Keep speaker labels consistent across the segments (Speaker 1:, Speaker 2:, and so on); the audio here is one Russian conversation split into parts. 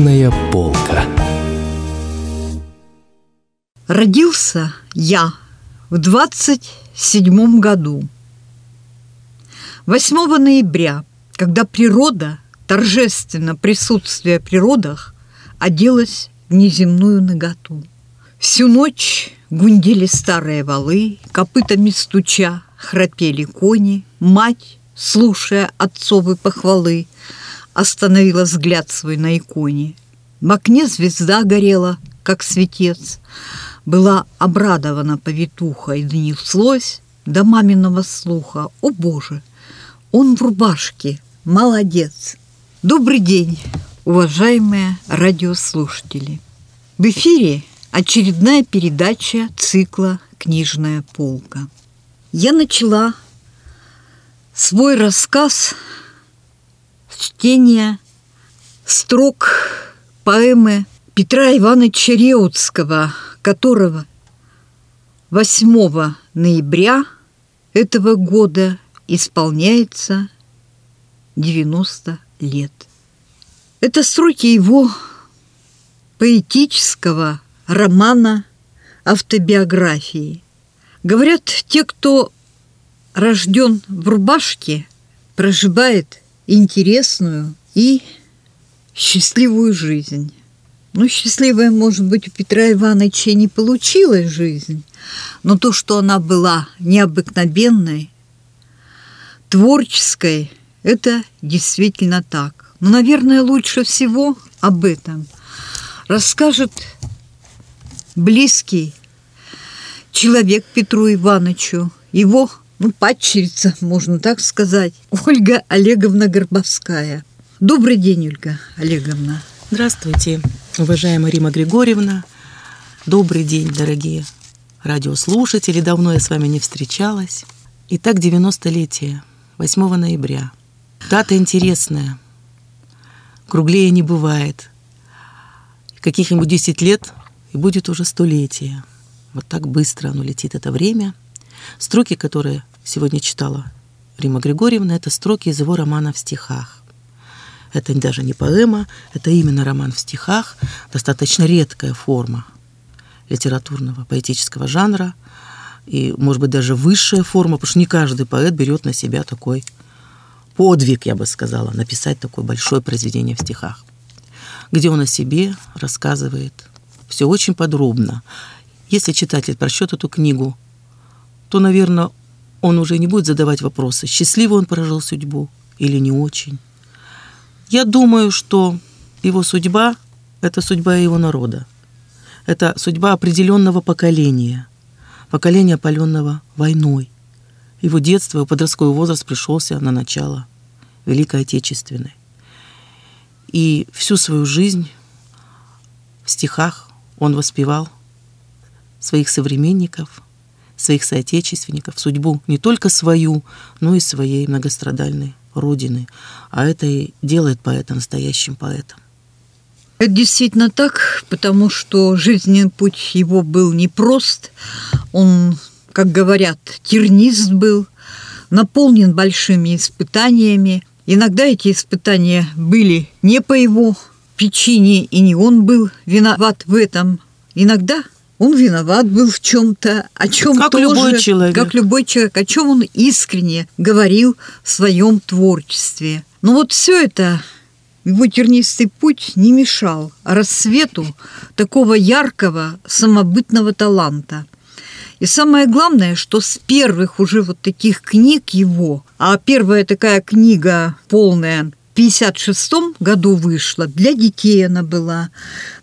Speaker 1: Книжная полка.
Speaker 2: Родился я в двадцать седьмом году. 8 ноября, когда природа, торжественно присутствие при родах, оделась в неземную наготу. Всю ночь гундели старые валы, копытами стуча, храпели кони, мать, слушая отцовы похвалы, остановила взгляд свой на иконе. В окне звезда горела, как светец, была обрадована повитуха и донеслось до маминого слуха. О, Боже! Он в рубашке. Молодец! Добрый день, уважаемые радиослушатели! В эфире очередная передача цикла «Книжная полка». Я начала свой рассказ чтения строк поэмы Петра Ивановича Реутского, которого 8 ноября этого года исполняется 90 лет. Это строки его поэтического романа автобиографии. Говорят, те, кто рожден в рубашке, проживает интересную и счастливую жизнь. Ну, счастливая, может быть, у Петра Ивановича не получилась жизнь, но то, что она была необыкновенной, творческой, это действительно так. Но, наверное, лучше всего об этом расскажет близкий человек Петру Ивановичу, его ну, падчерица, можно так сказать, Ольга Олеговна Горбовская. Добрый день, Ольга Олеговна.
Speaker 3: Здравствуйте, уважаемая Рима Григорьевна. Добрый день, дорогие радиослушатели. Давно я с вами не встречалась. Итак, 90-летие, 8 ноября. Дата интересная. Круглее не бывает. Каких-нибудь 10 лет, и будет уже столетие. Вот так быстро оно летит, это время. Строки, которые сегодня читала Рима Григорьевна, это строки из его романа в стихах. Это даже не поэма, это именно роман в стихах, достаточно редкая форма литературного, поэтического жанра, и, может быть, даже высшая форма, потому что не каждый поэт берет на себя такой подвиг, я бы сказала, написать такое большое произведение в стихах, где он о себе рассказывает все очень подробно. Если читатель прочтет эту книгу, то, наверное, он уже не будет задавать вопросы, счастливо он прожил судьбу или не очень. Я думаю, что его судьба – это судьба его народа. Это судьба определенного поколения, поколения, опаленного войной. Его детство, его подростковый возраст пришелся на начало Великой Отечественной. И всю свою жизнь в стихах он воспевал своих современников, своих соотечественников, судьбу не только свою, но и своей многострадальной Родины. А это и делает поэта настоящим поэтом.
Speaker 2: Это действительно так, потому что жизненный путь его был непрост. Он, как говорят, тернист был, наполнен большими испытаниями. Иногда эти испытания были не по его причине, и не он был виноват в этом. Иногда он виноват был в чем-то, о чем
Speaker 3: как
Speaker 2: тоже,
Speaker 3: любой человек.
Speaker 2: как любой человек, о чем он искренне говорил в своем творчестве. Но вот все это его тернистый путь не мешал рассвету такого яркого самобытного таланта. И самое главное, что с первых уже вот таких книг его, а первая такая книга полная 1956 году вышла, для детей она была,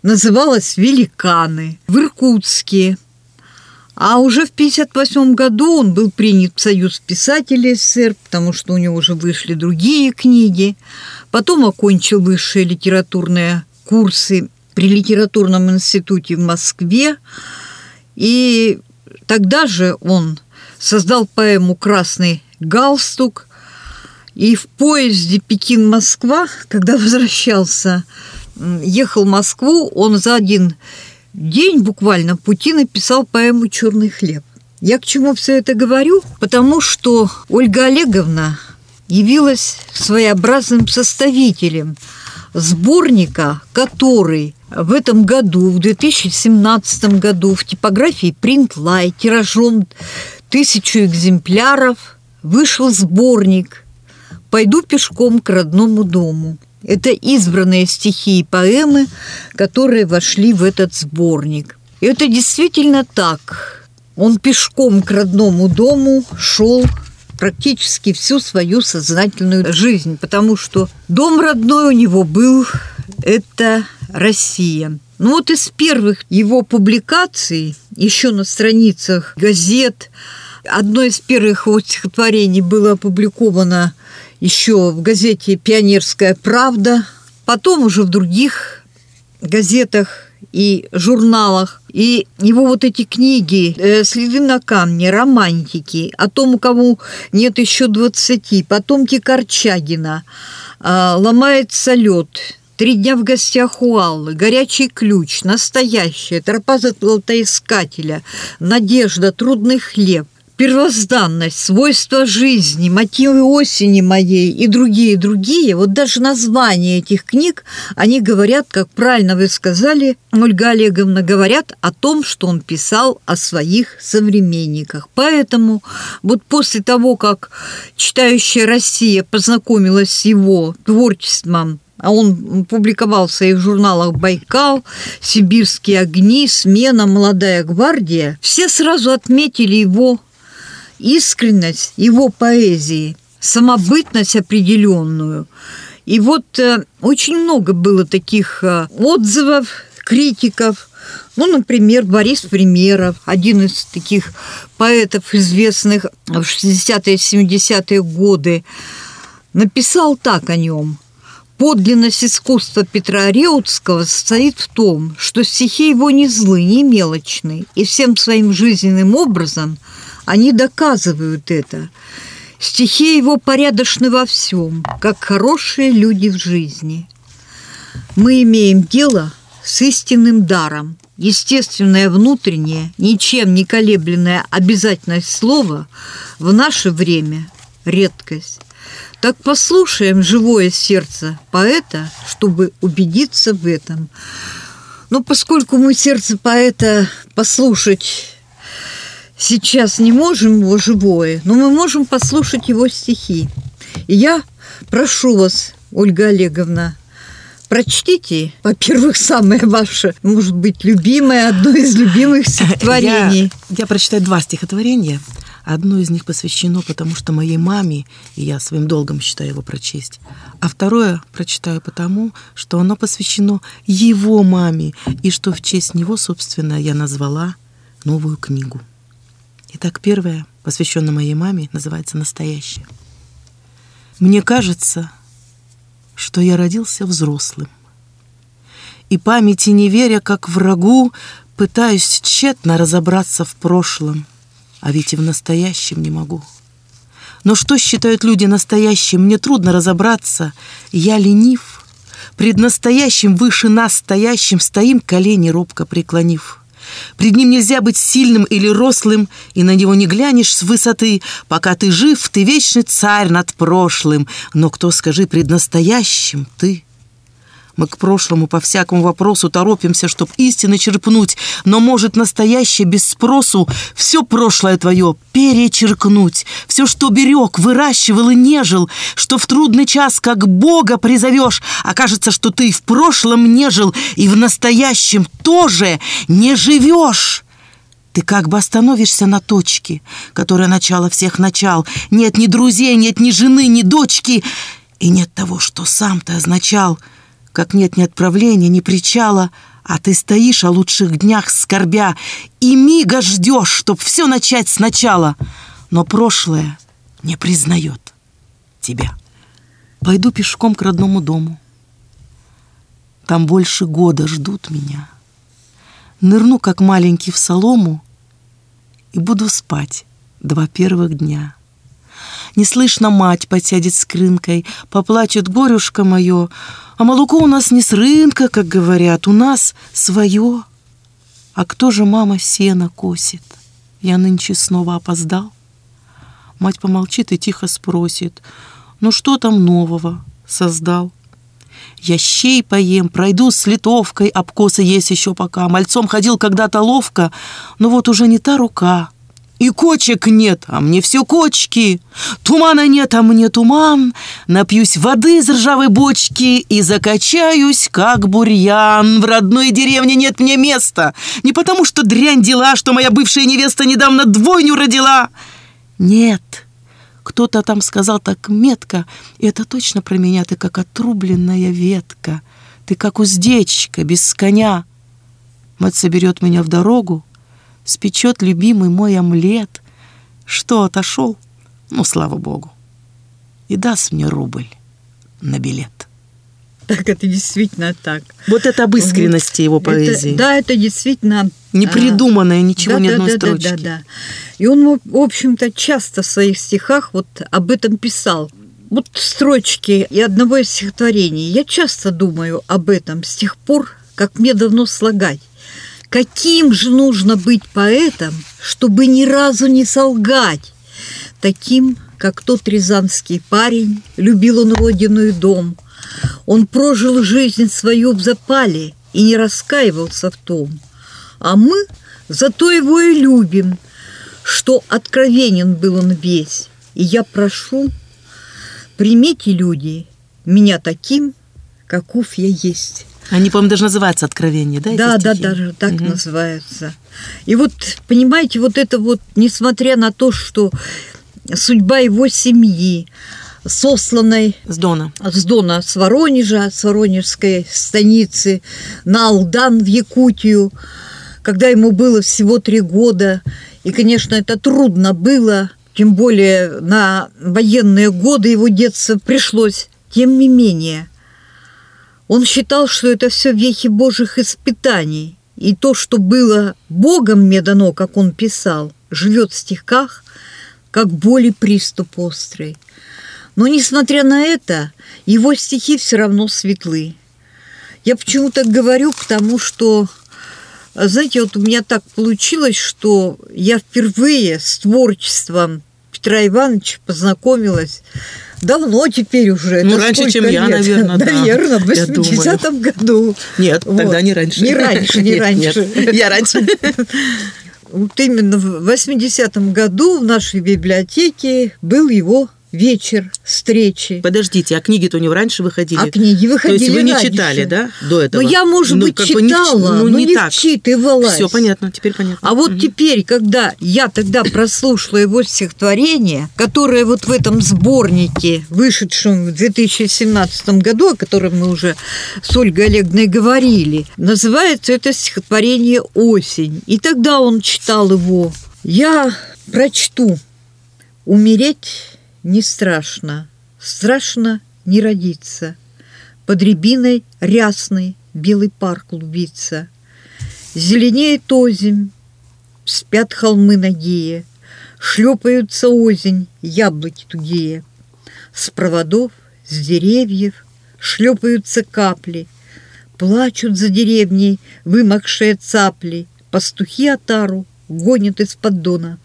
Speaker 2: называлась «Великаны» в Иркутске. А уже в 1958 году он был принят в Союз писателей СССР, потому что у него уже вышли другие книги. Потом окончил высшие литературные курсы при литературном институте в Москве. И тогда же он создал поэму «Красный галстук», и в поезде Пекин-Москва, когда возвращался, ехал в Москву, он за один день буквально пути написал поэму «Черный хлеб». Я к чему все это говорю? Потому что Ольга Олеговна явилась своеобразным составителем сборника, который в этом году, в 2017 году в типографии Print Light тиражом тысячу экземпляров вышел сборник «Пойду пешком к родному дому». Это избранные стихи и поэмы, которые вошли в этот сборник. И это действительно так. Он пешком к родному дому шел практически всю свою сознательную жизнь, потому что дом родной у него был – это Россия. Ну вот из первых его публикаций, еще на страницах газет, одно из первых его стихотворений было опубликовано еще в газете «Пионерская правда», потом уже в других газетах и журналах. И его вот эти книги э, «Следы на камне», «Романтики», о том, кому нет еще двадцати, потомки Корчагина, э, «Ломается лед», Три дня в гостях у Аллы, горячий ключ, настоящая, тропа золотоискателя, надежда, трудный хлеб первозданность, свойства жизни, мотивы осени моей и другие, другие, вот даже названия этих книг, они говорят, как правильно вы сказали, Ольга Олеговна, говорят о том, что он писал о своих современниках. Поэтому вот после того, как читающая Россия познакомилась с его творчеством, а он публиковал в своих журналах «Байкал», «Сибирские огни», «Смена», «Молодая гвардия», все сразу отметили его искренность его поэзии, самобытность определенную. И вот э, очень много было таких э, отзывов, критиков. Ну, например, Борис Примеров, один из таких поэтов известных в 60-е 70-е годы, написал так о нем. Подлинность искусства Петра Реутского состоит в том, что стихи его не злы, не мелочны, и всем своим жизненным образом – они доказывают это. Стихи его порядочны во всем, как хорошие люди в жизни. Мы имеем дело с истинным даром. Естественное внутреннее, ничем не колебленная обязательность слова в наше время – редкость. Так послушаем живое сердце поэта, чтобы убедиться в этом. Но поскольку мы сердце поэта послушать сейчас не можем его живое, но мы можем послушать его стихи. И я прошу вас, Ольга Олеговна, прочтите, во-первых, самое ваше, может быть, любимое, одно из любимых стихотворений.
Speaker 3: Я, я прочитаю два стихотворения. Одно из них посвящено, потому что моей маме, и я своим долгом считаю его прочесть. А второе прочитаю потому, что оно посвящено его маме, и что в честь него, собственно, я назвала новую книгу. Итак, первое, посвященное моей маме, называется «Настоящее». Мне кажется, что я родился взрослым. И памяти не веря, как врагу, пытаюсь тщетно разобраться в прошлом, а ведь и в настоящем не могу. Но что считают люди настоящим, мне трудно разобраться. Я ленив, пред настоящим выше нас стоящим стоим, колени робко преклонив. Пред ним нельзя быть сильным или рослым, и на него не глянешь с высоты. Пока ты жив, ты вечный царь над прошлым. Но кто, скажи, пред настоящим ты? Мы к прошлому по всякому вопросу торопимся, чтоб истины черпнуть, но может настоящее без спросу все прошлое твое перечеркнуть, все, что берег, выращивал и нежил, что в трудный час как Бога призовешь, окажется, что ты в прошлом не жил и в настоящем тоже не живешь. Ты как бы остановишься на точке, которая начало всех начал. Нет ни друзей, нет ни жены, ни дочки, и нет того, что сам ты означал — как нет ни отправления, ни причала, а ты стоишь о лучших днях скорбя и мига ждешь, чтоб все начать сначала, но прошлое не признает тебя. Пойду пешком к родному дому. Там больше года ждут меня. Нырну, как маленький, в солому и буду спать два первых дня. Не слышно мать подсядет с крынкой, поплачет горюшка мое, а молоко у нас не с рынка, как говорят, у нас свое. А кто же мама сено косит? Я нынче снова опоздал. Мать помолчит и тихо спросит, ну что там нового создал? Я щей поем, пройду с литовкой, обкосы есть еще пока. Мальцом ходил когда-то ловко, но вот уже не та рука. И кочек нет, а мне все кочки. Тумана нет, а мне туман. Напьюсь воды из ржавой бочки и закачаюсь, как бурьян. В родной деревне нет мне места. Не потому, что дрянь дела, что моя бывшая невеста недавно двойню родила. Нет, кто-то там сказал так метко, и это точно про меня, ты как отрубленная ветка, ты как уздечка без коня. Мать соберет меня в дорогу, спечет любимый мой омлет. Что, отошел? Ну, слава богу. И даст мне рубль на билет.
Speaker 2: Так это действительно так.
Speaker 3: Вот это об искренности вот. его поэзии.
Speaker 2: Это, да, это действительно...
Speaker 3: Не придуманное ничего,
Speaker 2: да,
Speaker 3: ни
Speaker 2: да,
Speaker 3: одной
Speaker 2: да,
Speaker 3: строчки.
Speaker 2: Да, да, да. И он, в общем-то, часто в своих стихах вот об этом писал. Вот строчки и одного из стихотворений. Я часто думаю об этом с тех пор, как мне давно слагать. Каким же нужно быть поэтом, чтобы ни разу не солгать? Таким, как тот рязанский парень, любил он родину и дом. Он прожил жизнь свою в запале и не раскаивался в том. А мы зато его и любим, что откровенен был он весь. И я прошу, примите, люди, меня таким, каков я есть.
Speaker 3: Они, по-моему, даже называются «Откровение», да?
Speaker 2: Да, да, даже так угу. называются. И вот, понимаете, вот это вот, несмотря на то, что судьба его семьи, сосланной
Speaker 3: с Дона.
Speaker 2: С Дона, с Воронежа, с Воронежской станицы на Алдан в Якутию, когда ему было всего три года. И, конечно, это трудно было, тем более на военные годы его детства пришлось. Тем не менее, он считал, что это все вехи Божьих испытаний. И то, что было Богом мне дано, как он писал, живет в стихах, как боли приступ острый. Но, несмотря на это, его стихи все равно светлы. Я почему так говорю, потому что, знаете, вот у меня так получилось, что я впервые с творчеством Петра Ивановича познакомилась давно теперь уже.
Speaker 3: Ну, раньше, чем лет? я, наверное, да.
Speaker 2: Наверное, в 80-м году.
Speaker 3: Нет, вот. тогда не раньше.
Speaker 2: Не раньше, не раньше.
Speaker 3: Я раньше.
Speaker 2: Вот именно в 80-м году в нашей библиотеке был его вечер встречи.
Speaker 3: Подождите, а книги-то у него раньше выходили?
Speaker 2: А книги выходили
Speaker 3: То есть вы не
Speaker 2: раньше.
Speaker 3: читали, да, до этого?
Speaker 2: Ну, я, может
Speaker 3: ну,
Speaker 2: быть, читала,
Speaker 3: не, ну,
Speaker 2: но
Speaker 3: не,
Speaker 2: не
Speaker 3: так.
Speaker 2: вчитывалась.
Speaker 3: Все понятно, теперь понятно.
Speaker 2: А вот
Speaker 3: угу.
Speaker 2: теперь, когда я тогда прослушала его стихотворение, которое вот в этом сборнике, вышедшем в 2017 году, о котором мы уже с Ольгой Олеговной говорили, называется это стихотворение «Осень». И тогда он читал его. Я прочту «Умереть не страшно, страшно не родиться. Под рябиной рясный белый парк клубится. Зеленеет озимь, спят холмы нагие, Шлепаются озень, яблоки тугие. С проводов, с деревьев шлепаются капли, Плачут за деревней вымокшие цапли, Пастухи отару гонят из поддона.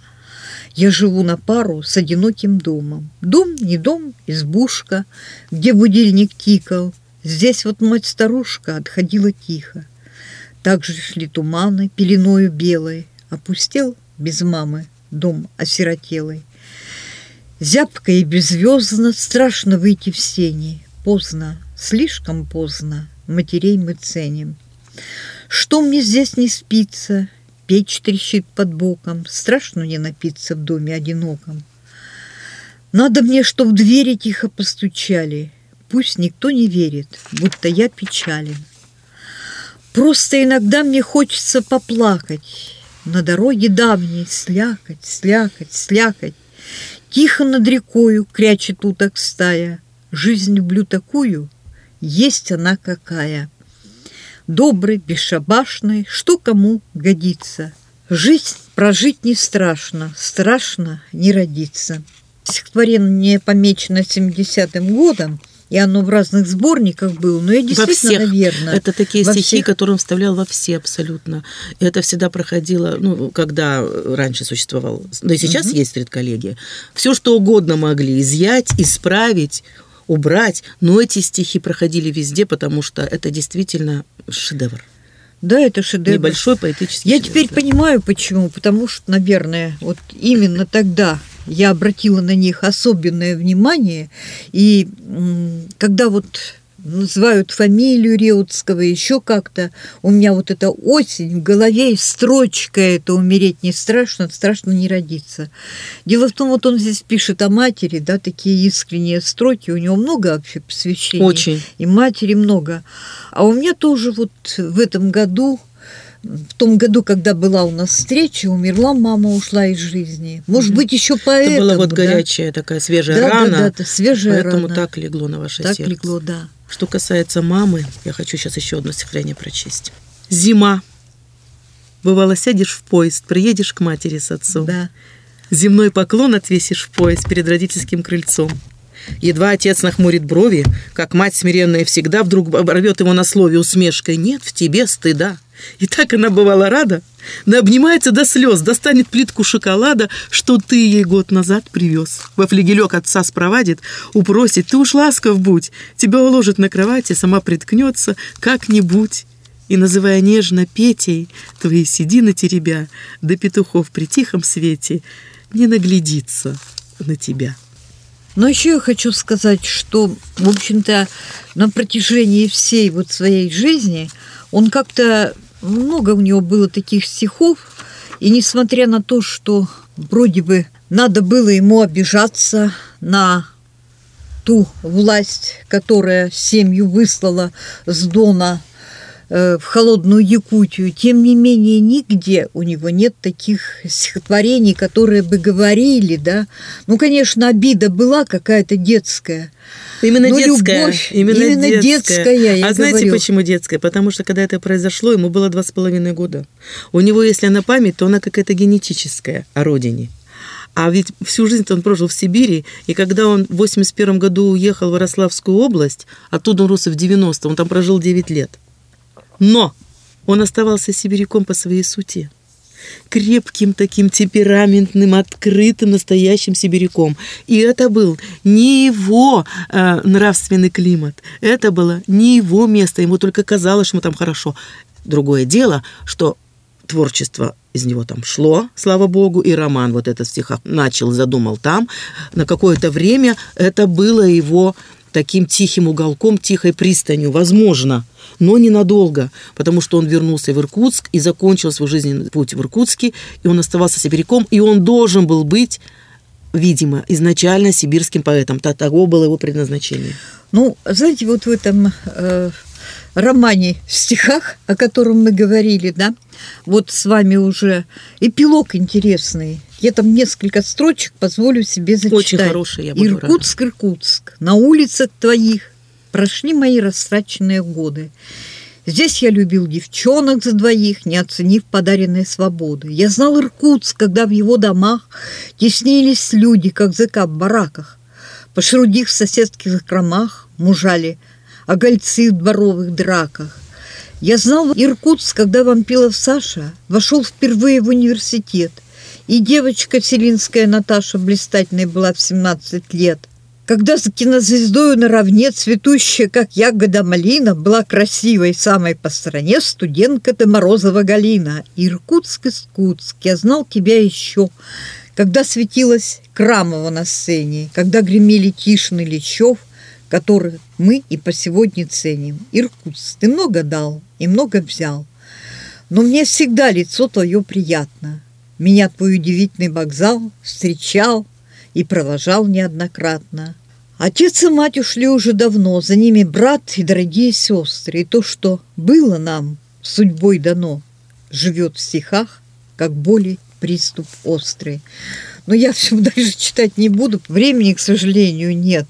Speaker 2: Я живу на пару с одиноким домом. Дом не дом, избушка, где будильник тикал. Здесь вот мать-старушка отходила тихо. Так же шли туманы пеленою белой. Опустел без мамы дом осиротелый. Зябко и беззвездно страшно выйти в сени. Поздно, слишком поздно, матерей мы ценим. Что мне здесь не спится, Печь трещит под боком, страшно не напиться в доме одиноком. Надо мне, чтоб двери тихо постучали, Пусть никто не верит, будто я печален. Просто иногда мне хочется поплакать, На дороге давней слякоть, слякоть, слякоть. Тихо над рекою крячет уток стая, Жизнь люблю такую, есть она какая — добрый, бесшабашный, что кому годится. Жизнь прожить не страшно, страшно не родиться. Стихотворение помечено 70-м годом, и оно в разных сборниках было, но я действительно,
Speaker 3: во всех.
Speaker 2: наверное...
Speaker 3: Это такие стихи,
Speaker 2: всех...
Speaker 3: которые он вставлял во все абсолютно. И это всегда проходило, ну, когда раньше существовал, да и сейчас угу. есть редколлегия, все что угодно могли изъять, исправить, убрать, но эти стихи проходили везде, потому что это действительно шедевр.
Speaker 2: Да, это шедевр.
Speaker 3: Небольшой поэтический
Speaker 2: Я
Speaker 3: шедевр,
Speaker 2: теперь
Speaker 3: да.
Speaker 2: понимаю, почему. Потому что, наверное, вот именно тогда я обратила на них особенное внимание. И когда вот называют фамилию Реутского, еще как-то, у меня вот эта осень в голове, и строчка это «умереть не страшно, страшно не родиться». Дело в том, вот он здесь пишет о матери, да, такие искренние строки, у него много вообще посвящений.
Speaker 3: Очень.
Speaker 2: И матери много. А у меня тоже вот в этом году, в том году, когда была у нас встреча, умерла мама, ушла из жизни. Может быть, еще
Speaker 3: Это
Speaker 2: поэтому.
Speaker 3: была вот
Speaker 2: да?
Speaker 3: горячая такая свежая
Speaker 2: Да, да,
Speaker 3: рана,
Speaker 2: да, это свежая
Speaker 3: поэтому
Speaker 2: рана.
Speaker 3: так легло на ваше
Speaker 2: Так
Speaker 3: сердце.
Speaker 2: легло, да.
Speaker 3: Что касается мамы, я хочу сейчас еще одно стихотворение прочесть. Зима. Бывало, сядешь в поезд, приедешь к матери с отцом.
Speaker 2: Да.
Speaker 3: Земной поклон отвесишь в пояс перед родительским крыльцом. Едва отец нахмурит брови, как мать смиренная всегда вдруг оборвет его на слове усмешкой «Нет в тебе стыда». И так она бывала рада, да обнимается до слез, достанет плитку шоколада, что ты ей год назад привез. Во флигелек отца спровадит, упросит, ты уж ласков будь, тебя уложит на кровати, сама приткнется как-нибудь. И, называя нежно Петей, твои седины теребя, до петухов при тихом свете, не наглядится на тебя.
Speaker 2: Но еще я хочу сказать, что, в общем-то, на протяжении всей вот своей жизни он как-то много у него было таких стихов, и несмотря на то, что вроде бы надо было ему обижаться на ту власть, которая семью выслала с Дона э, в холодную Якутию, тем не менее нигде у него нет таких стихотворений, которые бы говорили, да. Ну, конечно, обида была какая-то детская.
Speaker 3: Именно
Speaker 2: Ну,
Speaker 3: детская.
Speaker 2: любовь,
Speaker 3: именно,
Speaker 2: именно детская, я
Speaker 3: а знаете,
Speaker 2: говорю.
Speaker 3: почему детская? Потому что, когда это произошло, ему было два с половиной года. У него, если она память, то она какая-то генетическая о родине. А ведь всю жизнь он прожил в Сибири, и когда он в 81 году уехал в Ярославскую область, оттуда он рос в 90 он там прожил 9 лет. Но он оставался сибиряком по своей сути крепким таким темпераментным, открытым, настоящим сибиряком. И это был не его э, нравственный климат, это было не его место, ему только казалось, что ему там хорошо. Другое дело, что творчество из него там шло, слава богу, и роман вот этот в стихах начал, задумал там. На какое-то время это было его таким тихим уголком, тихой пристанью, возможно, но ненадолго, потому что он вернулся в Иркутск и закончил свой жизненный путь в Иркутске, и он оставался сибиряком, и он должен был быть, видимо, изначально сибирским поэтом. Того было его предназначение.
Speaker 2: Ну, знаете, вот в этом э, романе стихах, о котором мы говорили, да, вот с вами уже эпилог интересный. Я там несколько строчек позволю себе зачитать.
Speaker 3: Очень хороший, я буду
Speaker 2: Иркутск, Иркутск, на улицах твоих прошли мои растраченные годы. Здесь я любил девчонок за двоих, не оценив подаренной свободы. Я знал Иркутск, когда в его домах теснились люди, как зыка в бараках. По шрудих в соседских закромах мужали огольцы в дворовых драках. Я знал Иркутск, когда Вампилов Саша вошел впервые в университет, и девочка селинская Наташа блистательной была в 17 лет. Когда за кинозвездою наравне цветущая, как ягода малина, была красивой самой по стране студентка ты Морозова Галина. Иркутск, Иркутск, я знал тебя еще, когда светилась Крамова на сцене, когда гремели Тишин и Личев, которых мы и по сегодня ценим. Иркутск, ты много дал и много взял, но мне всегда лицо твое приятно. Меня твой удивительный вокзал встречал и провожал неоднократно. Отец и мать ушли уже давно, за ними брат и дорогие сестры, и то, что было нам судьбой дано, живет в стихах, как боли приступ острый. Но я все дальше читать не буду, времени, к сожалению, нет.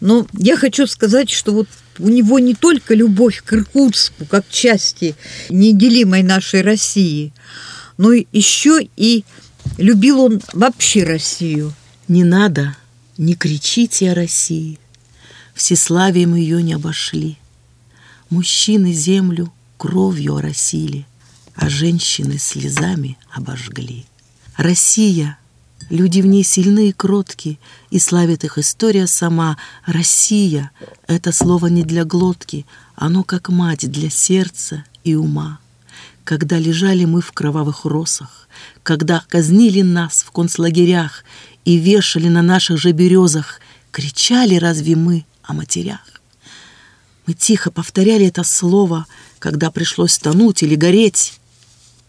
Speaker 2: Но я хочу сказать, что вот у него не только любовь к Иркутску, как части неделимой нашей России, но еще и любил он вообще Россию.
Speaker 3: Не надо, не кричите о России. Всеславием ее не обошли. Мужчины землю кровью оросили, а женщины слезами обожгли. Россия Люди в ней сильны и кротки, и славит их история сама. Россия — это слово не для глотки, оно как мать для сердца и ума. Когда лежали мы в кровавых росах, когда казнили нас в концлагерях и вешали на наших же березах, кричали разве мы о матерях? Мы тихо повторяли это слово, когда пришлось тонуть или гореть.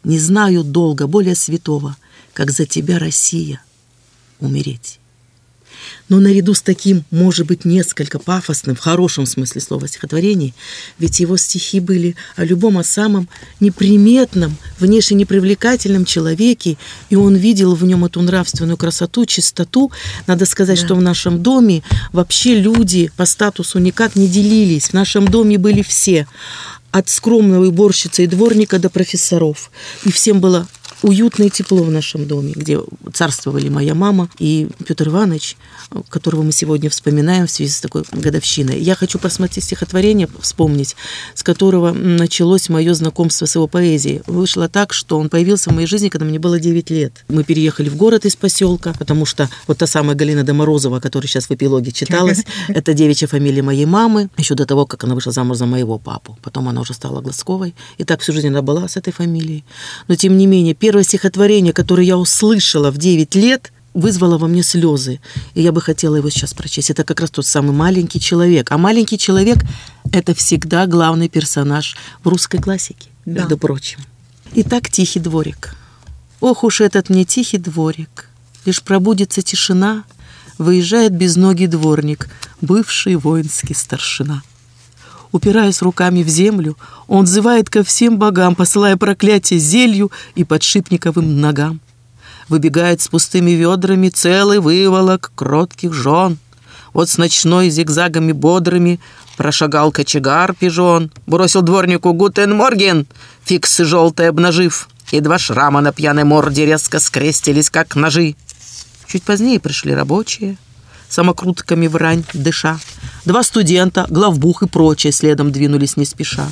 Speaker 3: Не знаю долго более святого, как за тебя, Россия, умереть. Но наряду с таким, может быть, несколько пафосным, в хорошем смысле слова стихотворений, ведь его стихи были о любом, о самом неприметном, внешне непривлекательном человеке, и он видел в нем эту нравственную красоту, чистоту. Надо сказать, да. что в нашем доме вообще люди по статусу никак не делились. В нашем доме были все от скромного уборщицы и дворника до профессоров. И всем было уютно и тепло в нашем доме, где царствовали моя мама и Петр Иванович, которого мы сегодня вспоминаем в связи с такой годовщиной. Я хочу посмотреть стихотворение, вспомнить, с которого началось мое знакомство с его поэзией. Вышло так, что он появился в моей жизни, когда мне было 9 лет. Мы переехали в город из поселка, потому что вот та самая Галина Доморозова, которая сейчас в эпилоге читалась, это девичья фамилия моей мамы, еще до того, как она вышла замуж за моего папу. Потом она уже стала Глазковой, и так всю жизнь она была с этой фамилией. Но, тем не менее, первое стихотворение, которое я услышала в 9 лет, вызвало во мне слезы. И я бы хотела его сейчас прочесть. Это как раз тот самый маленький человек. А маленький человек — это всегда главный персонаж в русской классике, да. между прочим. Итак, тихий дворик. Ох уж этот мне тихий дворик. Лишь пробудется тишина, выезжает безногий дворник, бывший воинский старшина. Упираясь руками в землю, он взывает ко всем богам, посылая проклятие зелью и подшипниковым ногам. Выбегает с пустыми ведрами целый выволок кротких жен. Вот с ночной зигзагами бодрыми прошагал кочегар пижон, бросил дворнику «Guten Morgen!» фиксы желтые обнажив, и два шрама на пьяной морде резко скрестились, как ножи. Чуть позднее пришли рабочие, самокрутками врань дыша. Два студента, главбух и прочие следом двинулись не спеша.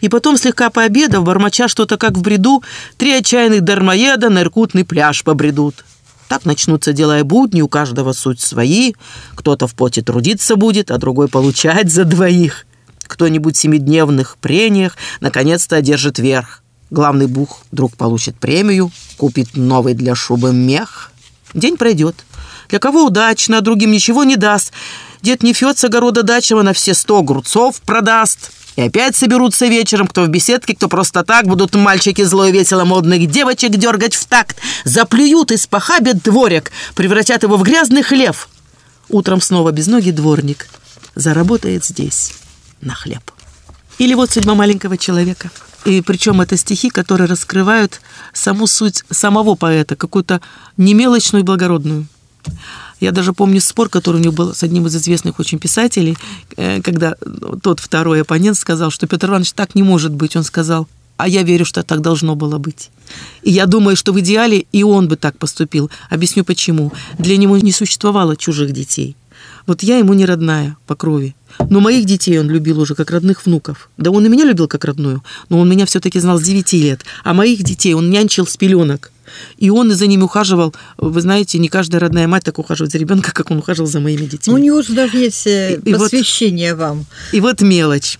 Speaker 3: И потом, слегка пообедав, бормоча что-то как в бреду, три отчаянных дармоеда на иркутный пляж побредут. Так начнутся дела и будни, у каждого суть свои. Кто-то в поте трудиться будет, а другой получать за двоих. Кто-нибудь в семидневных прениях наконец-то одержит верх. Главный бух вдруг получит премию, купит новый для шубы мех. День пройдет. Для кого удачно, другим ничего не даст. Дед Нефед с огорода дачного на все сто огурцов продаст. И опять соберутся вечером, кто в беседке, кто просто так, будут мальчики злой весело модных девочек дергать в такт, заплюют и спохабят дворик, превратят его в грязный хлев. Утром снова без ноги дворник заработает здесь на хлеб. Или вот судьба маленького человека. И причем это стихи, которые раскрывают саму суть самого поэта, какую-то немелочную и благородную. Я даже помню спор, который у него был с одним из известных очень писателей, э, когда тот второй оппонент сказал, что Петр Иванович так не может быть. Он сказал, а я верю, что так должно было быть. И я думаю, что в идеале и он бы так поступил. Объясню почему. Для него не существовало чужих детей. Вот я ему не родная по крови. Но моих детей он любил уже как родных внуков. Да он и меня любил как родную, но он меня все-таки знал с 9 лет. А моих детей он нянчил с пеленок. И он за ними ухаживал. Вы знаете, не каждая родная мать так ухаживает за ребенка, как он ухаживал за моими детьми.
Speaker 2: Ну, у него же даже есть э, и, посвящение
Speaker 3: и вот,
Speaker 2: вам.
Speaker 3: И вот мелочь.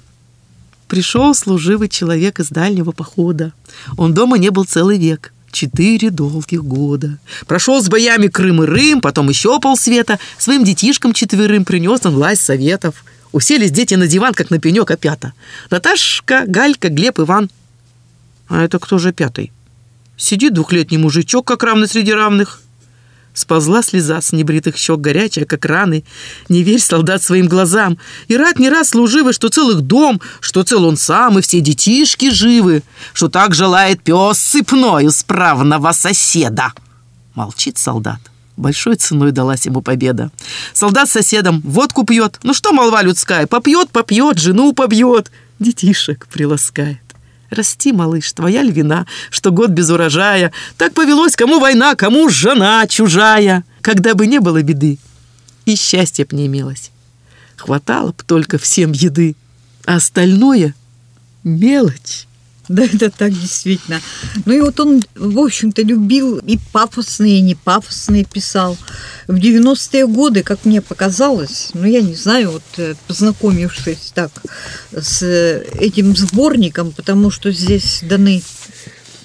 Speaker 3: Пришел служивый человек из дальнего похода. Он дома не был целый век. Четыре долгих года. Прошел с боями Крым и Рым, потом еще полсвета. Своим детишкам четверым принес он власть советов. Уселись дети на диван, как на пенек опята. Наташка, Галька, Глеб, Иван. А это кто же пятый? Сидит двухлетний мужичок, как равный среди равных. Сползла слеза с небритых щек, горячая, как раны. Не верь, солдат, своим глазам. И рад не раз служивый, что целых дом, что цел он сам, и все детишки живы, что так желает пес сыпною справного соседа. Молчит солдат. Большой ценой далась ему победа. Солдат соседом водку пьет. Ну что молва людская? Попьет, попьет, жену побьет. Детишек приласкает. Расти, малыш, твоя львина, что год без урожая. Так повелось, кому война, кому жена чужая. Когда бы не было беды, и счастья б не имелось. Хватало б только всем еды, а остальное — мелочь.
Speaker 2: Да, это так действительно. Ну и вот он, в общем-то, любил и пафосные, и не пафосные писал. В 90-е годы, как мне показалось, ну я не знаю, вот э, познакомившись так с этим сборником, потому что здесь даны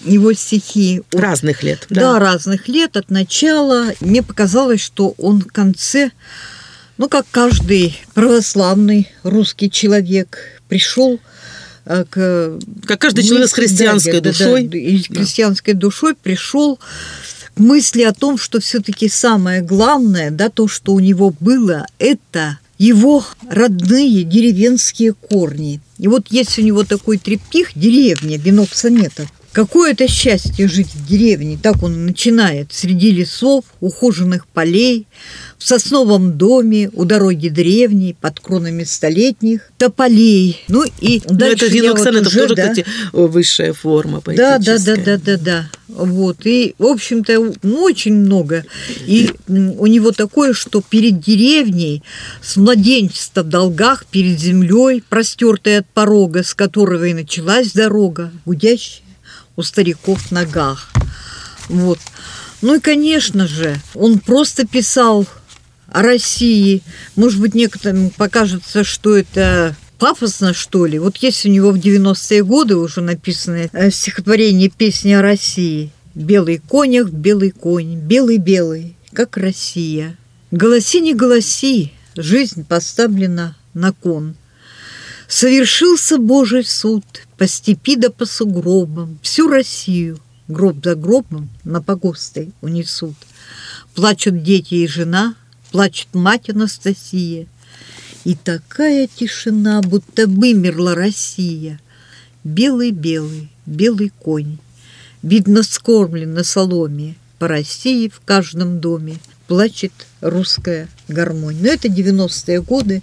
Speaker 2: его стихи.
Speaker 3: От, разных лет.
Speaker 2: Да. да, разных лет, от начала. Мне показалось, что он в конце, ну, как каждый православный русский человек, пришел э, к...
Speaker 3: Как каждый человек с христианской да, душой. Да,
Speaker 2: да, и с христианской да. душой пришел к мысли о том, что все-таки самое главное, да, то, что у него было, это его родные деревенские корни. И вот есть у него такой трепих «Деревня», венок сонетов. Какое это счастье жить в деревне, так он начинает, среди лесов, ухоженных полей, в сосновом доме, у дороги древней, под кронами столетних тополей. Ну и
Speaker 3: ну, дальше это венок вот уже, тоже, да, кстати, высшая форма
Speaker 2: Да, да, да, да, да, да. Вот. И, в общем-то, ну, очень много. И у него такое, что перед деревней с младенчества в долгах, перед землей, простертой от порога, с которого и началась дорога, гудящая у стариков ногах. Вот. Ну и, конечно же, он просто писал о России. Может быть, некоторым покажется, что это пафосно, что ли. Вот есть у него в 90-е годы уже написанное э, стихотворение «Песни о России». «Белый конях, белый конь, белый-белый, как Россия». Голоси, не голоси, жизнь поставлена на кон – Совершился Божий суд по степи да по сугробам, Всю Россию гроб за гробом на погостой унесут. Плачут дети и жена, плачет мать Анастасия. И такая тишина, будто вымерла Россия. Белый-белый, белый конь, Видно, скормлен на соломе, По России в каждом доме Плачет русская гармонь. Но это 90-е годы.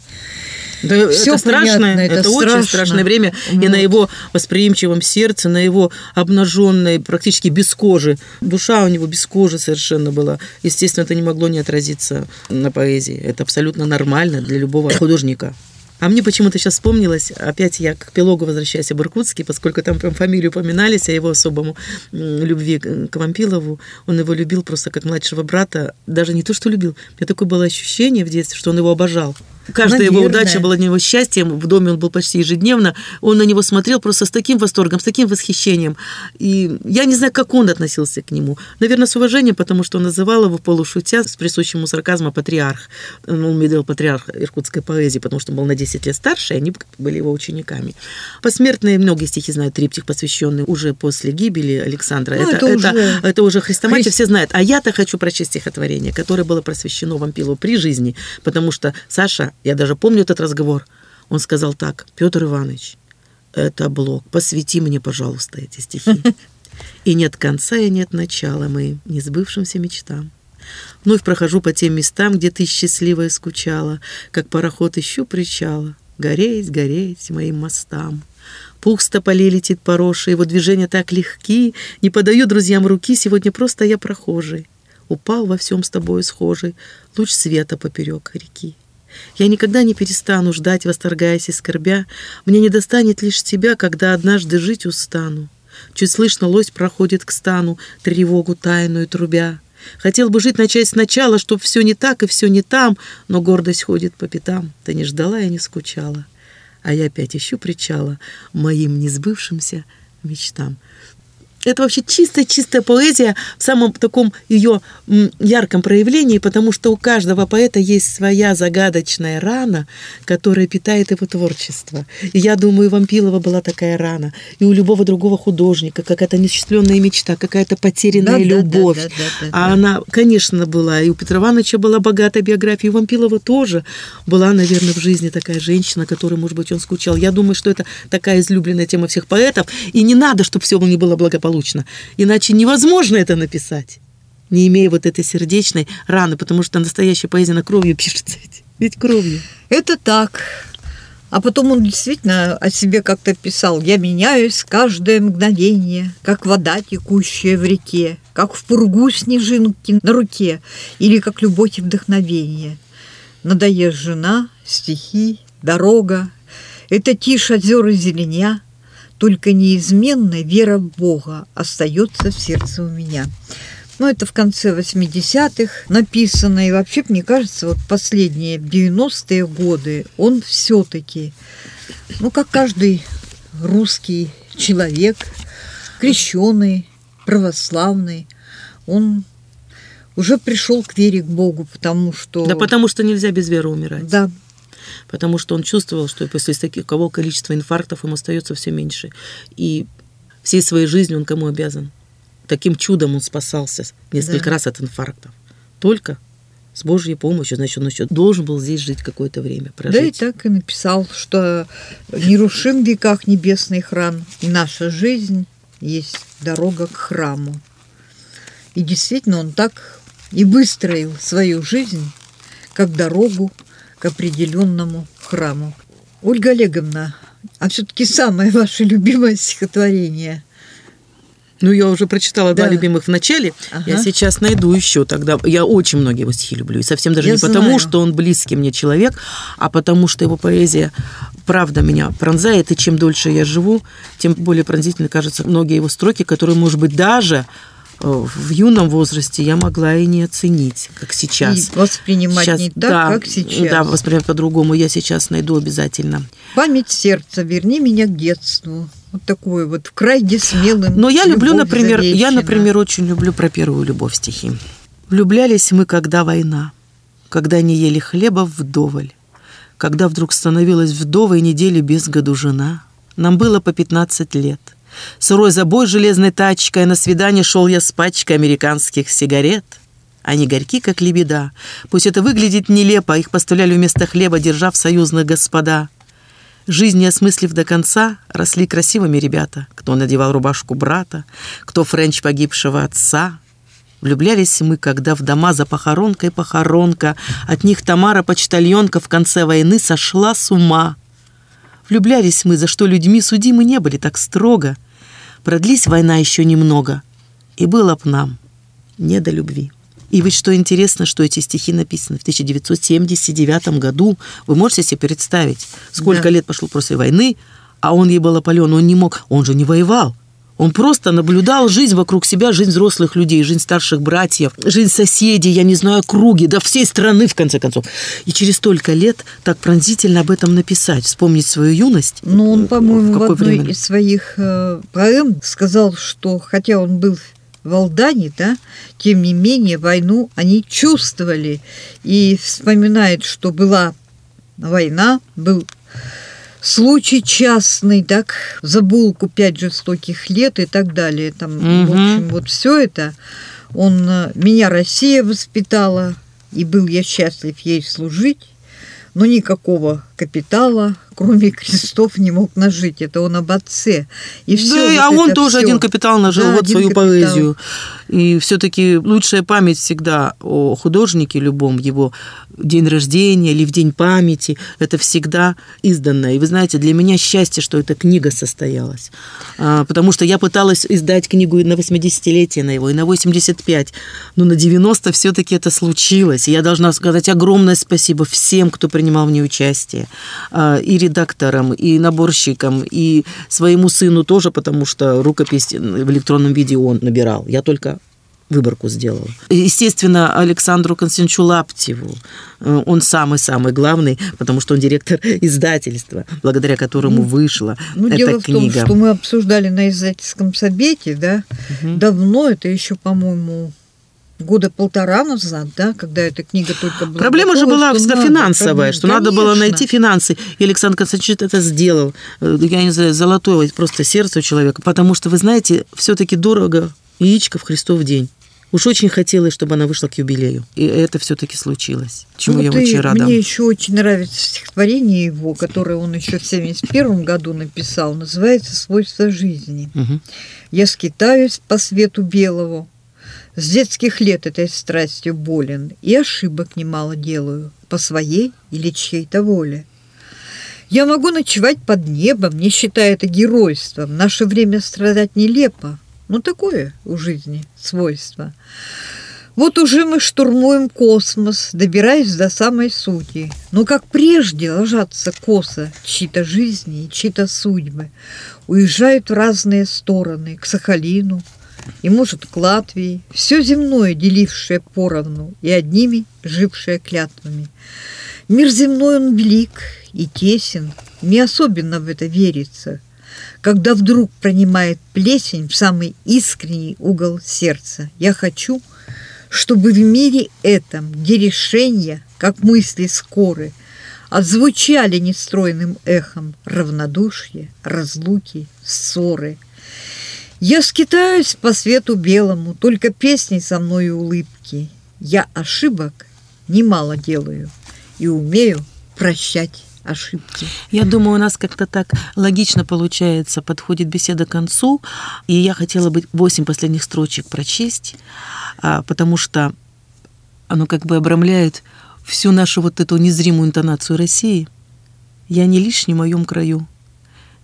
Speaker 3: Да, Все это страшное, это, это страшно. очень страшное время. Вот. И на его восприимчивом сердце, на его обнаженной, практически без кожи. Душа у него без кожи совершенно была. Естественно, это не могло не отразиться на поэзии. Это абсолютно нормально для любого художника. А мне почему-то сейчас вспомнилось, опять я к Пилогу возвращаюсь об Иркутске, поскольку там прям фамилию упоминались, о его особому любви к Вампилову. Он его любил просто как младшего брата. Даже не то, что любил. У меня такое было ощущение в детстве, что он его обожал. Каждая Наверное. его удача была для него счастьем. В доме он был почти ежедневно. Он на него смотрел просто с таким восторгом, с таким восхищением. И я не знаю, как он относился к нему. Наверное, с уважением, потому что он называл его полушутя с присущим ему сарказмом патриарх. Он видел патриарх иркутской поэзии, потому что он был на 10 лет старше, и они были его учениками. Посмертные многие стихи знают, триптих, посвященный уже после гибели Александра. Ну, это, это, это, уже, это уже хрестоматия, Христ... все знают. А я-то хочу прочесть стихотворение, которое было посвящено Вампилу при жизни, потому что Саша я даже помню этот разговор. Он сказал так, Петр Иванович, это блок, посвяти мне, пожалуйста, эти стихи. И нет конца и нет начала моим несбывшимся мечтам. Вновь прохожу по тем местам, где ты счастливая скучала, как пароход ищу причала. Гореть, гореть моим мостам. Пух с тополей летит по роше, его движения так легки, не подаю друзьям руки, сегодня просто я прохожий. Упал во всем с тобой схожий, луч света поперек реки. Я никогда не перестану ждать, восторгаясь и скорбя. Мне не достанет лишь тебя, когда однажды жить устану. Чуть слышно лось проходит к стану, тревогу тайную трубя. Хотел бы жить начать сначала, чтоб все не так и все не там, но гордость ходит по пятам. Ты не ждала и не скучала. А я опять ищу причала моим несбывшимся мечтам. Это вообще чистая-чистая поэзия в самом таком ее ярком проявлении, потому что у каждого поэта есть своя загадочная рана, которая питает его творчество. И я думаю, у Вампилова была такая рана, и у любого другого художника какая-то несчастленная мечта, какая-то потерянная да, любовь. Да, да, да, да, а да. она, конечно, была. И у Петра Ивановича была богатая биография, и у Вампилова тоже была, наверное, в жизни такая женщина, которой, может быть, он скучал. Я думаю, что это такая излюбленная тема всех поэтов, и не надо, чтобы все не было благополучно благополучно. Иначе невозможно это написать, не имея вот этой сердечной раны, потому что настоящая поэзия на кровью пишется ведь, кровью.
Speaker 2: Это так. А потом он действительно о себе как-то писал. «Я меняюсь каждое мгновение, как вода, текущая в реке, как в пургу снежинки на руке, или как любовь и вдохновение. Надоест жена, стихи, дорога. Это тишь озер и зеленя, только неизменная вера в Бога остается в сердце у меня. Ну, это в конце 80-х написано. И вообще, мне кажется, вот последние 90-е годы он все-таки, ну, как каждый русский человек, крещеный, православный, он уже пришел к вере к Богу, потому что...
Speaker 3: Да потому что нельзя без веры умирать.
Speaker 2: Да.
Speaker 3: Потому что он чувствовал, что после такого количества инфарктов ему остается все меньше. И всей своей жизнью он кому обязан? Таким чудом он спасался несколько да. раз от инфарктов. Только с Божьей помощью, значит, он еще должен был здесь жить какое-то время, прожить.
Speaker 2: Да и так и написал, что нерушим в веках небесный храм, и наша жизнь есть дорога к храму. И действительно он так и выстроил свою жизнь как дорогу к определенному храму. Ольга Олеговна, а все-таки самое ваше любимое стихотворение –
Speaker 3: ну, я уже прочитала да. два любимых в начале. Ага. Я сейчас найду еще тогда. Я очень многие его стихи люблю. И совсем даже я не знаю. потому, что он близкий мне человек, а потому что его поэзия правда меня пронзает. И чем дольше я живу, тем более пронзительно кажутся многие его строки, которые, может быть, даже в юном возрасте я могла и не оценить, как сейчас.
Speaker 2: И воспринимать сейчас, не так, да, как сейчас.
Speaker 3: Да, воспринимать по-другому. Я сейчас найду обязательно.
Speaker 2: Память сердца, верни меня к детству. Вот такое вот в крайне смелым.
Speaker 3: Но я люблю, например, завещена. я, например, очень люблю про первую любовь стихи. Влюблялись мы, когда война, когда не ели хлеба вдоволь, когда вдруг становилась вдовой недели без году жена. Нам было по 15 лет. Сырой забой железной тачкой, на свидание шел я с пачкой американских сигарет. Они горьки, как лебеда. Пусть это выглядит нелепо, их поставляли вместо хлеба, держа в союзных господа. Жизнь не осмыслив до конца, росли красивыми ребята. Кто надевал рубашку брата, кто френч погибшего отца. Влюблялись мы, когда в дома за похоронкой похоронка. От них Тамара, почтальонка, в конце войны сошла с ума. Влюблялись мы, за что людьми судимы не были так строго. Продлись война еще немного, и было б нам не до любви. И ведь что интересно, что эти стихи написаны в 1979 году. Вы можете себе представить, сколько да. лет пошло после войны, а он ей был опален, он не мог, он же не воевал. Он просто наблюдал жизнь вокруг себя, жизнь взрослых людей, жизнь старших братьев, жизнь соседей, я не знаю, круги, да всей страны, в конце концов. И через столько лет так пронзительно об этом написать, вспомнить свою юность.
Speaker 2: Ну, он, по-моему, в, в одной время? из своих э, поэм сказал, что хотя он был в Алдане, да, тем не менее войну они чувствовали. И вспоминает, что была война, был случай частный, так, за булку пять жестоких лет и так далее. Там, угу. в общем, вот все это. Он, э, меня Россия воспитала, и был я счастлив ей служить, но никакого капитала, кроме крестов, не мог нажить. Это он об отце.
Speaker 3: И все, да, вот а он тоже все. один капитал нажил, да, вот свою капитал. поэзию. И все-таки лучшая память всегда о художнике любом, его день рождения или в день памяти, это всегда изданное. И вы знаете, для меня счастье, что эта книга состоялась. А, потому что я пыталась издать книгу и на 80-летие на его, и на 85, но на 90 все-таки это случилось. И я должна сказать огромное спасибо всем, кто принимал в ней участие. А, и редакторам, и наборщикам, и своему сыну тоже, потому что рукопись в электронном виде он набирал. Я только выборку сделала. Естественно, Александру Константиновичу Лаптеву. Э, он самый-самый главный, потому что он директор издательства, благодаря которому ну, вышла ну, эта
Speaker 2: дело
Speaker 3: книга.
Speaker 2: в том, что мы обсуждали на издательском совете, да, угу. давно, это еще, по-моему, года полтора назад, да, когда эта книга только была.
Speaker 3: Проблема готова, же была всегда финансовая, что Конечно. надо было найти финансы. И Александр Константинович это сделал. Э, я не знаю, золотое просто сердце у человека. Потому что, вы знаете, все-таки дорого яичко в Христов день. Уж очень хотелось, чтобы она вышла к юбилею. И это все-таки случилось. Чему ну, я очень рада.
Speaker 2: Мне еще очень нравится стихотворение его, которое он еще в 71 году написал. Называется «Свойства жизни». Угу. «Я скитаюсь по свету белого, с детских лет этой страстью болен, и ошибок немало делаю по своей или чьей-то воле. Я могу ночевать под небом, не считая это геройством. В наше время страдать нелепо, ну такое у жизни свойство. Вот уже мы штурмуем космос, добираясь до самой сути. Но как прежде ложатся косо чьи-то жизни и чьи-то судьбы, уезжают в разные стороны, к Сахалину, и, может, к Латвии, все земное, делившее поровну, и одними жившее клятвами. Мир земной он велик и тесен, не особенно в это верится, когда вдруг пронимает плесень в самый искренний угол сердца. Я хочу, чтобы в мире этом, где решения, как мысли скоры, отзвучали нестройным эхом равнодушие, разлуки, ссоры. Я скитаюсь по свету белому, только песни со мной улыбки. Я ошибок немало делаю и умею прощать ошибки.
Speaker 3: Я думаю, у нас как-то так логично получается, подходит беседа к концу, и я хотела бы восемь последних строчек прочесть, а, потому что оно как бы обрамляет всю нашу вот эту незримую интонацию России. Я не лишний в моем краю,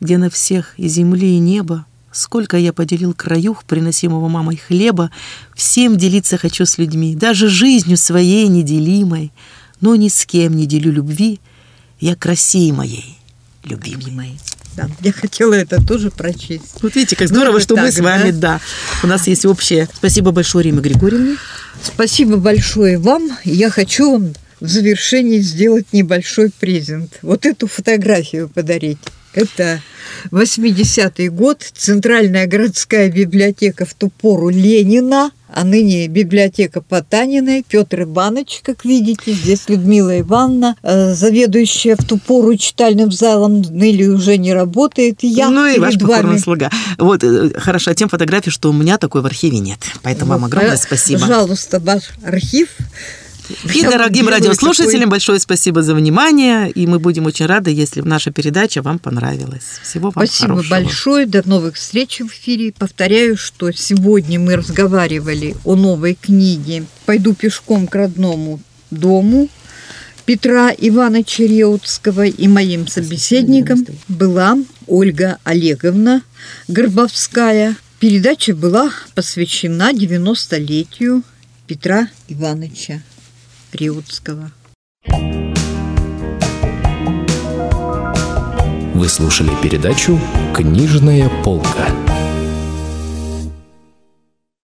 Speaker 3: где на всех и земли, и небо, Сколько я поделил краюх, приносимого мамой хлеба, всем делиться хочу с людьми, даже жизнью своей неделимой, но ни с кем не делю любви, я к России моей любимой.
Speaker 2: Да, я хотела это тоже прочесть.
Speaker 3: Вот видите, как здорово, ну, что так, мы с вами, да? да. У нас есть общее. Спасибо большое, Риме Григорьевне.
Speaker 2: Спасибо большое вам. Я хочу вам в завершении сделать небольшой презент. Вот эту фотографию подарить. Это 80-й год, Центральная городская библиотека в ту пору Ленина, а ныне библиотека Потаниной, Петр Иванович, как видите, здесь Людмила Ивановна, э, заведующая в ту пору читальным залом, ныне уже не работает, я
Speaker 3: Ну и ваш покорный слуга. Вот, э, хорошо, тем фотографии, что у меня такой в архиве нет, поэтому вот, вам огромное спасибо.
Speaker 2: Пожалуйста, ваш архив
Speaker 3: и дорогим радиослушателям такой... большое спасибо за внимание. И мы будем очень рады, если наша передача вам понравилась. Всего вам
Speaker 2: Спасибо
Speaker 3: хорошего.
Speaker 2: большое. До новых встреч в эфире. Повторяю, что сегодня мы разговаривали о новой книге «Пойду пешком к родному дому» Петра Ивановича Реутского и моим собеседником была Ольга Олеговна Горбовская. Передача была посвящена 90-летию Петра Ивановича Приутского.
Speaker 1: Вы слушали передачу «Книжная полка».